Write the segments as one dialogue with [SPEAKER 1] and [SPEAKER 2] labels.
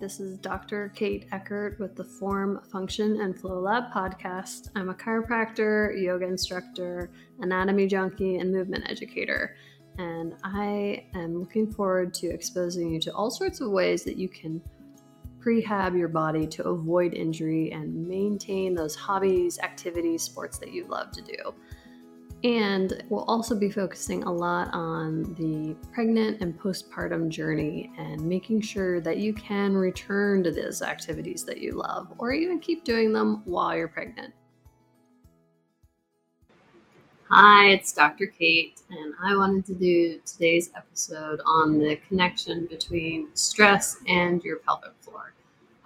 [SPEAKER 1] This is Dr. Kate Eckert with the Form, Function, and Flow Lab podcast. I'm a chiropractor, yoga instructor, anatomy junkie, and movement educator. And I am looking forward to exposing you to all sorts of ways that you can prehab your body to avoid injury and maintain those hobbies, activities, sports that you love to do. And we'll also be focusing a lot on the pregnant and postpartum journey and making sure that you can return to those activities that you love or even keep doing them while you're pregnant. Hi, it's Dr. Kate, and I wanted to do today's episode on the connection between stress and your pelvic floor.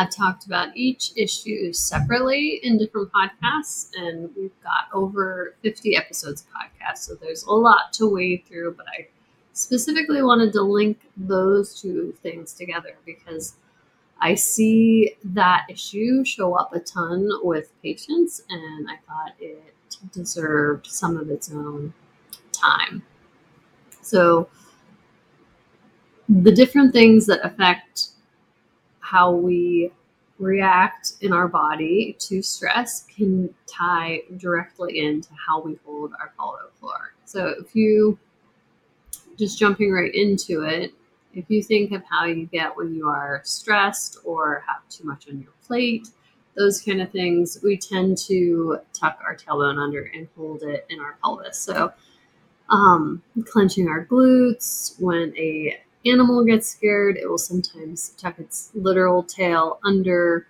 [SPEAKER 1] I've talked about each issue separately in different podcasts, and we've got over 50 episodes of podcasts, so there's a lot to wade through, but I specifically wanted to link those two things together because I see that issue show up a ton with patients, and I thought it deserved some of its own time. So, the different things that affect how we react in our body to stress can tie directly into how we hold our pelvic floor. So if you just jumping right into it, if you think of how you get when you are stressed or have too much on your plate, those kind of things, we tend to tuck our tailbone under and hold it in our pelvis. So um, clenching our glutes when a animal gets scared, it will sometimes tuck its literal tail under.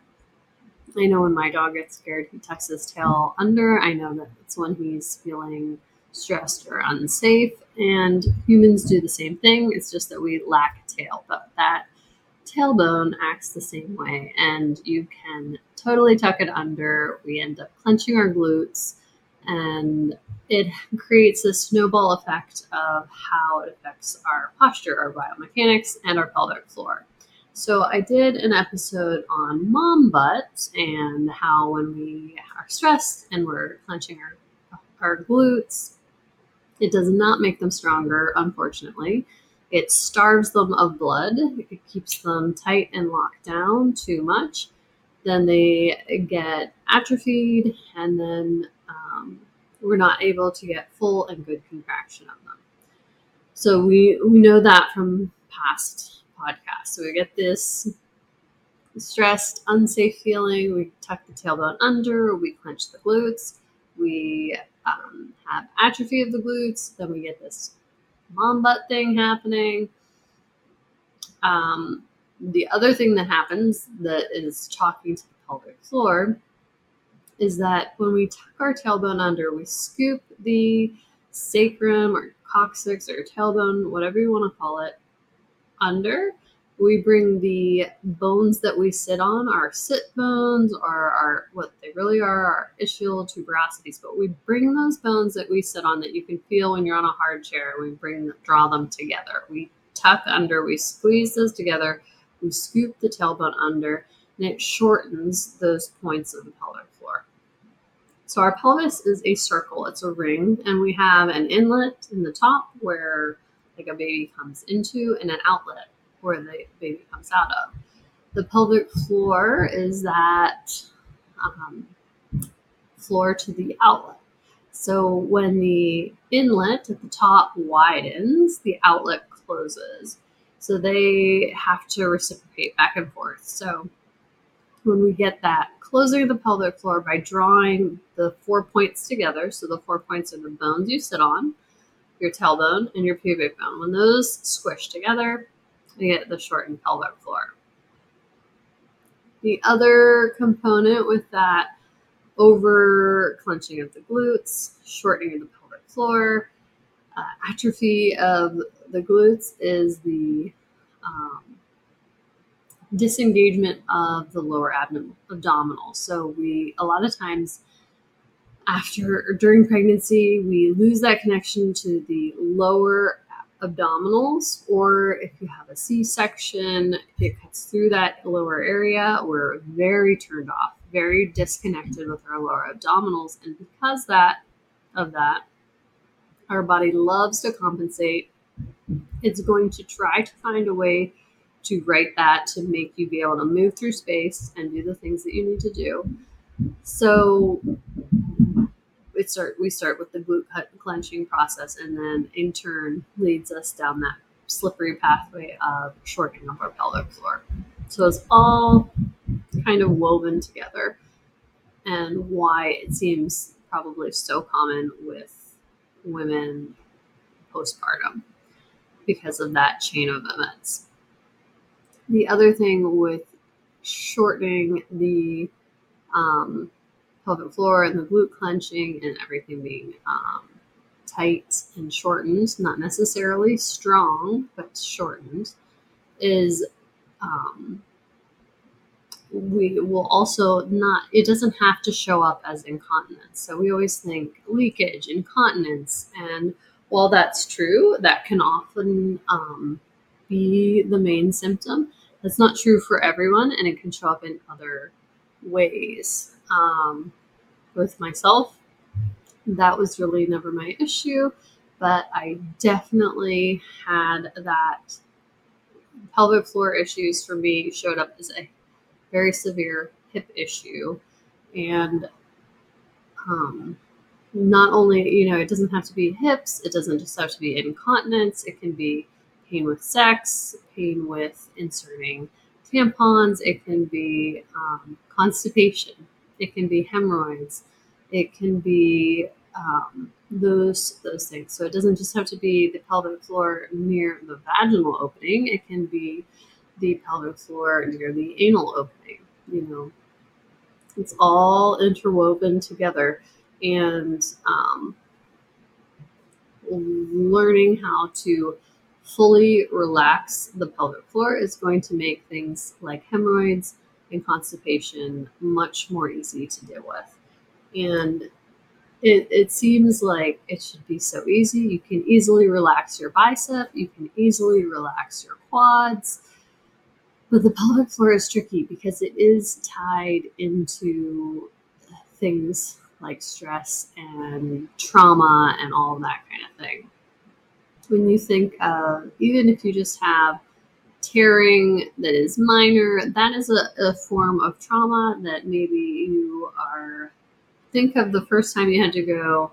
[SPEAKER 1] I know when my dog gets scared, he tucks his tail under. I know that it's when he's feeling stressed or unsafe. And humans do the same thing. It's just that we lack a tail. But that tailbone acts the same way. And you can totally tuck it under. We end up clenching our glutes and it creates a snowball effect of how it affects our posture, our biomechanics, and our pelvic floor. So, I did an episode on mom butt and how when we are stressed and we're clenching our, our glutes, it does not make them stronger, unfortunately. It starves them of blood, it keeps them tight and locked down too much. Then they get atrophied, and then um, we're not able to get full and good contraction of them. So we we know that from past podcasts. So we get this stressed, unsafe feeling. We tuck the tailbone under. We clench the glutes. We um, have atrophy of the glutes. Then we get this mom butt thing happening. Um, the other thing that happens that is talking to the pelvic floor is that when we tuck our tailbone under, we scoop the sacrum or coccyx or tailbone, whatever you want to call it, under. We bring the bones that we sit on, our sit bones, or our what they really are, our ischial tuberosities. But we bring those bones that we sit on that you can feel when you're on a hard chair. We bring draw them together. We tuck under. We squeeze those together. We scoop the tailbone under, and it shortens those points of the pelvic floor. So our pelvis is a circle, it's a ring, and we have an inlet in the top where like a baby comes into and an outlet where the baby comes out of. The pelvic floor is that um, floor to the outlet. So when the inlet at the top widens, the outlet closes. So they have to reciprocate back and forth. So when we get that closing the pelvic floor by drawing the four points together. So the four points are the bones you sit on, your tailbone, and your pubic bone. When those squish together, you get the shortened pelvic floor. The other component with that over clenching of the glutes, shortening of the pelvic floor, uh, atrophy of the glutes is the um, disengagement of the lower abdominal. So we a lot of times after or during pregnancy we lose that connection to the lower abdominals or if you have a c-section it cuts through that lower area we're very turned off very disconnected with our lower abdominals and because that of that our body loves to compensate it's going to try to find a way to write that to make you be able to move through space and do the things that you need to do. So it start we start with the glute clenching process, and then in turn leads us down that slippery pathway of shortening of our pelvic floor. So it's all kind of woven together, and why it seems probably so common with women postpartum because of that chain of events. The other thing with shortening the um, pelvic floor and the glute clenching and everything being um, tight and shortened, not necessarily strong, but shortened, is um, we will also not, it doesn't have to show up as incontinence. So we always think leakage, incontinence, and while that's true, that can often um, be the main symptom. That's not true for everyone, and it can show up in other ways. Um, with myself, that was really never my issue, but I definitely had that pelvic floor issues for me showed up as a very severe hip issue. And um, not only, you know, it doesn't have to be hips, it doesn't just have to be incontinence, it can be pain with sex, pain with inserting tampons, it can be um, constipation, it can be hemorrhoids, it can be um, those those things. So it doesn't just have to be the pelvic floor near the vaginal opening. It can be the pelvic floor near the anal opening. You know, it's all interwoven together, and um, learning how to fully relax the pelvic floor is going to make things like hemorrhoids and constipation much more easy to deal with. And it, it seems like it should be so easy. You can easily relax your bicep, you can easily relax your quads. But the pelvic floor is tricky because it is tied into things like stress and trauma and all that kind of thing. When you think of, even if you just have tearing that is minor, that is a, a form of trauma that maybe you are think of the first time you had to go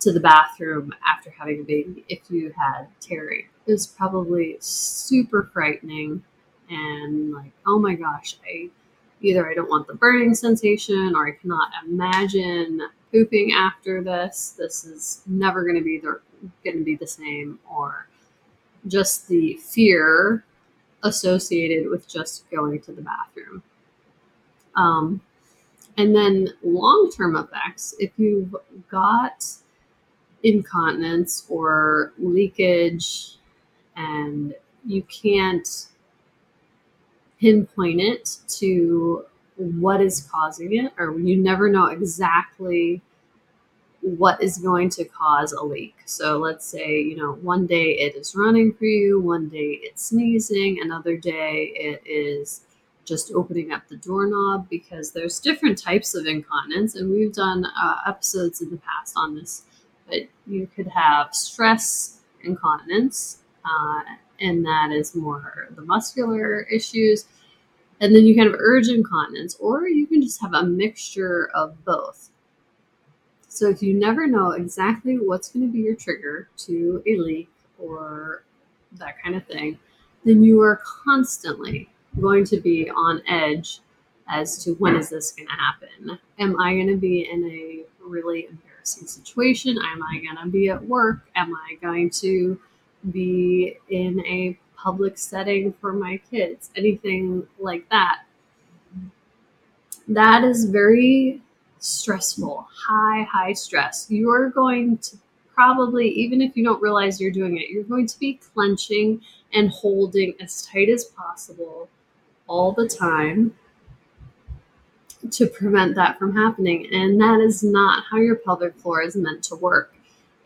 [SPEAKER 1] to the bathroom after having a baby if you had tearing. Was probably super frightening and like, oh my gosh, I either I don't want the burning sensation or I cannot imagine pooping after this. This is never going to be the going to be the same or just the fear associated with just going to the bathroom. Um, and then long term effects, if you've got incontinence or leakage and you can't pinpoint it to what is causing it, or you never know exactly what is going to cause a leak. So let's say, you know, one day it is running for you, one day it's sneezing, another day it is just opening up the doorknob because there's different types of incontinence, and we've done uh, episodes in the past on this. But you could have stress incontinence, uh, and that is more the muscular issues. And then you can have urge incontinence, or you can just have a mixture of both. So if you never know exactly what's going to be your trigger to a leak or that kind of thing, then you are constantly going to be on edge as to when is this going to happen? Am I going to be in a really embarrassing situation? Am I going to be at work? Am I going to be in a public setting for my kids? Anything like that. That is very stressful, high, high stress. You're going to probably, even if you don't realize you're doing it, you're going to be clenching and holding as tight as possible all the time to prevent that from happening. And that is not how your pelvic floor is meant to work.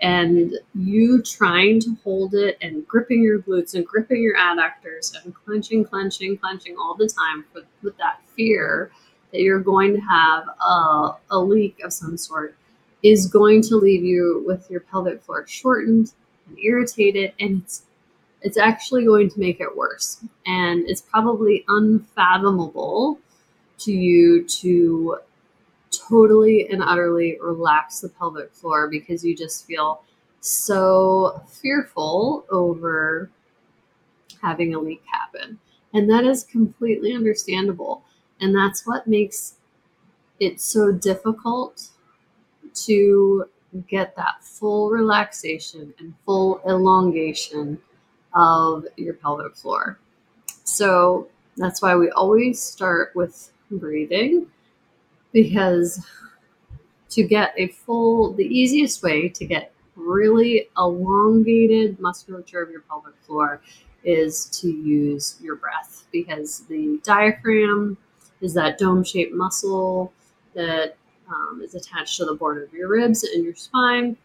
[SPEAKER 1] And you trying to hold it and gripping your glutes and gripping your adductors and clenching, clenching, clenching all the time with, with that fear that you're going to have a, a leak of some sort is going to leave you with your pelvic floor shortened and irritated. And it's it's actually going to make it worse. And it's probably unfathomable to you to totally and utterly relax the pelvic floor because you just feel so fearful over having a leak happen. And that is completely understandable. And that's what makes it so difficult to get that full relaxation and full elongation of your pelvic floor. So that's why we always start with breathing because to get a full, the easiest way to get really elongated musculature of your pelvic floor is to use your breath because the diaphragm is that dome shaped muscle that um, is attached to the border of your ribs and your spine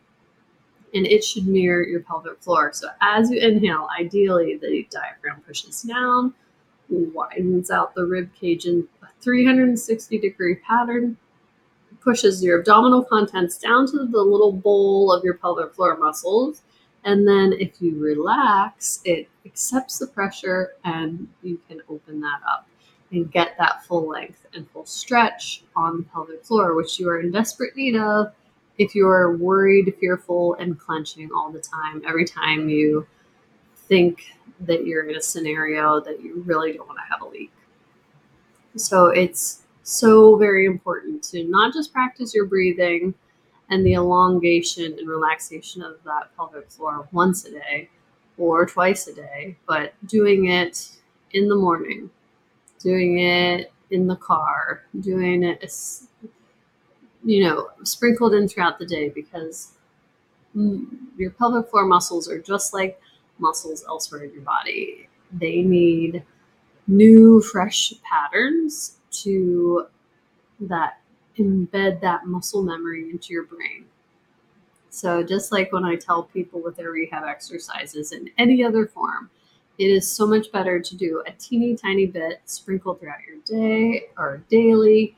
[SPEAKER 1] and it should mirror your pelvic floor. So as you inhale, ideally the diaphragm pushes down, widens out the rib cage in a 360 degree pattern, pushes your abdominal contents down to the little bowl of your pelvic floor muscles. And then if you relax, it accepts the pressure and you can open that up and get that full length and full stretch on the pelvic floor, which you are in desperate need of if you're worried, fearful, and clenching all the time, every time you think that you're in a scenario that you really don't want to have a leak. So it's so very important to not just practice your breathing and the elongation and relaxation of that pelvic floor once a day or twice a day, but doing it in the morning, doing it in the car, doing it you know, sprinkled in throughout the day because mm, your pelvic floor muscles are just like muscles elsewhere in your body. They need new, fresh patterns to that embed that muscle memory into your brain. So, just like when I tell people with their rehab exercises in any other form, it is so much better to do a teeny tiny bit sprinkled throughout your day or daily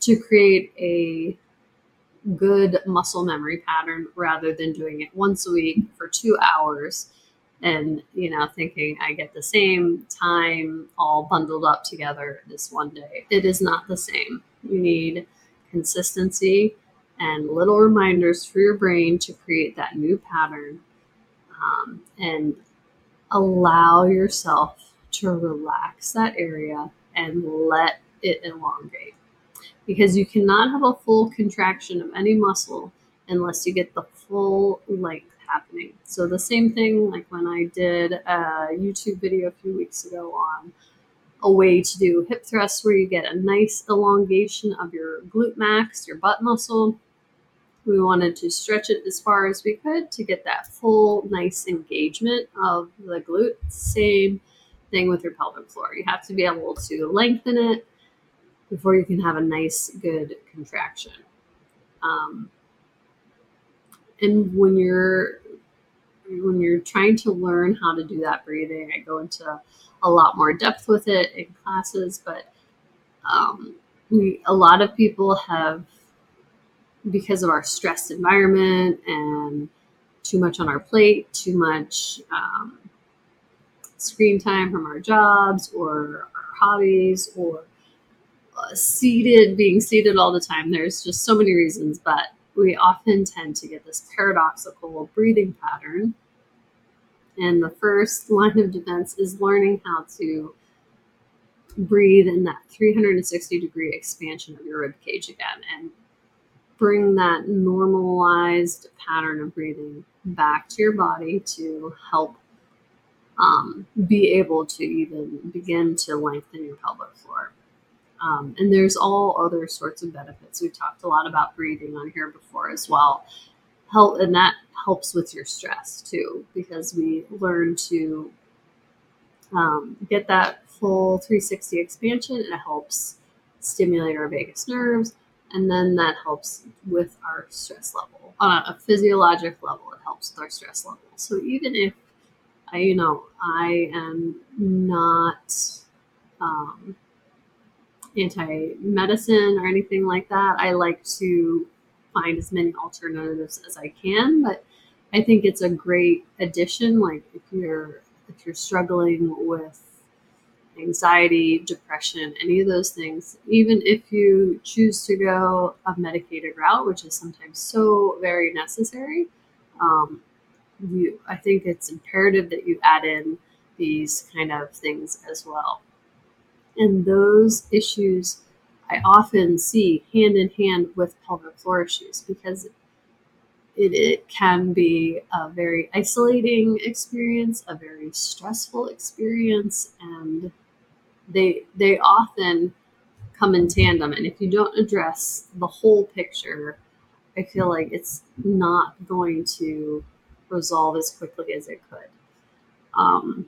[SPEAKER 1] to create a good muscle memory pattern rather than doing it once a week for two hours and you know thinking i get the same time all bundled up together this one day. It is not the same. You need consistency and little reminders for your brain to create that new pattern um, and allow yourself to relax that area and let it elongate because you cannot have a full contraction of any muscle unless you get the full length happening. So the same thing like when I did a YouTube video a few weeks ago on a way to do hip thrusts where you get a nice elongation of your glute max, your butt muscle. We wanted to stretch it as far as we could to get that full nice engagement of the glute. Same thing with your pelvic floor. You have to be able to lengthen it before you can have a nice, good contraction. Um, and when you're when you're trying to learn how to do that breathing, I go into a lot more depth with it in classes, but um, we a lot of people have because of our stressed environment and too much on our plate, too much um, screen time from our jobs or our hobbies or seated, being seated all the time. There's just so many reasons, but we often tend to get this paradoxical breathing pattern. And the first line of defense is learning how to breathe in that 360 degree expansion of your rib cage again and bring that normalized pattern of breathing back to your body to help um, be able to even begin to lengthen your pelvic floor. Um, and there's all other sorts of benefits. We've talked a lot about breathing on here before as well. Help, and that helps with your stress too, because we learn to um, get that full 360 expansion. And it helps stimulate our vagus nerves, and then that helps with our stress level on a, physiologic level. It helps with our stress level. So even if I, you know, I am not um, anti medicine or anything like that. I like to find as many alternatives as I can, but I think it's a great addition. Like if you're if you're struggling with anxiety, depression, any of those things, even if you choose to go a medicated route, which is sometimes so very necessary, um, you, I think it's imperative that you add in these kind of things as well. And those issues I often see hand in hand with pelvic floor issues because it, it can be a very isolating experience, a very stressful experience, and they they often come in tandem. And if you don't address the whole picture, I feel like it's not going to resolve as quickly as it could. Um,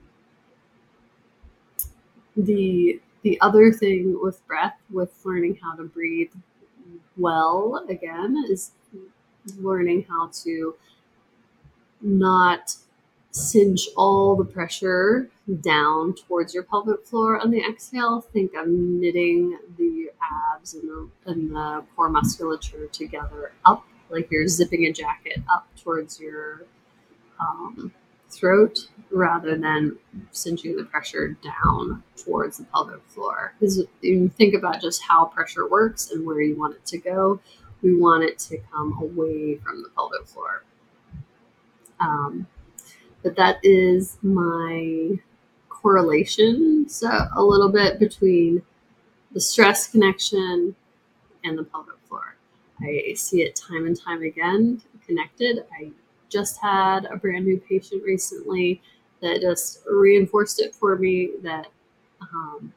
[SPEAKER 1] the the other thing with breath, with learning how to breathe well again, is learning how to not cinch all the pressure down towards your pelvic floor on the exhale. Think of knitting the abs and the, and the core musculature together up, like you're zipping a jacket up towards your um, throat rather than cinching the pressure down towards the pelvic floor. Because you think about just how pressure works and where you want it to go, we want it to come away from the pelvic floor. Um, but that is my correlation, so a little bit between the stress connection and the pelvic floor. I see it time and time again connected. I just had a brand new patient recently that just reinforced it for me that um,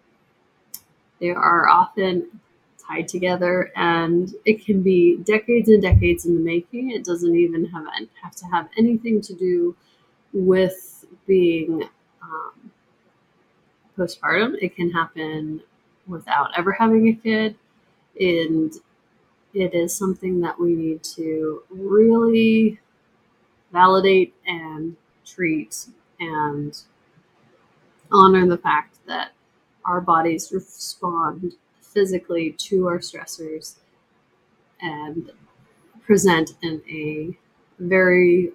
[SPEAKER 1] they are often tied together and it can be decades and decades in the making. It doesn't even have, have to have anything to do with being um, postpartum. It can happen without ever having a kid. And it is something that we need to really validate and treat and honor the fact that our bodies respond physically to our stressors and present in a very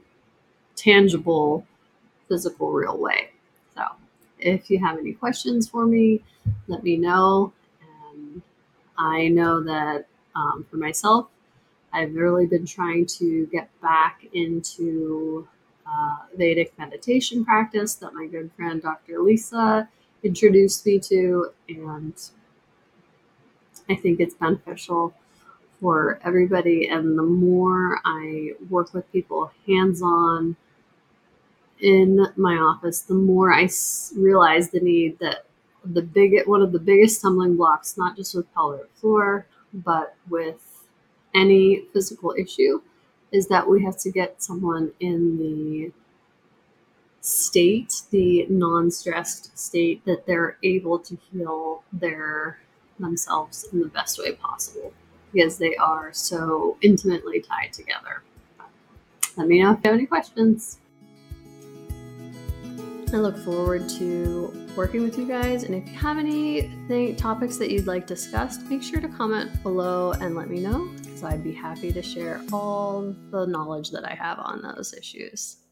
[SPEAKER 1] tangible, physical, real way. So, if you have any questions for me, let me know. And I know that um, for myself, I've really been trying to get back into uh, Vedic meditation practice that my good friend Dr. Lisa introduced me to, and I think it's beneficial for everybody. And the more I work with people hands on in my office, the more I realize the need that the big one of the biggest stumbling blocks, not just with pelvic floor, but with any physical issue is that we have to get someone in the state, the non-stressed state that they're able to heal their themselves in the best way possible because they are so intimately tied together. Let me know if you have any questions. I look forward to working with you guys. And if you have any th- topics that you'd like discussed, make sure to comment below and let me know because I'd be happy to share all the knowledge that I have on those issues.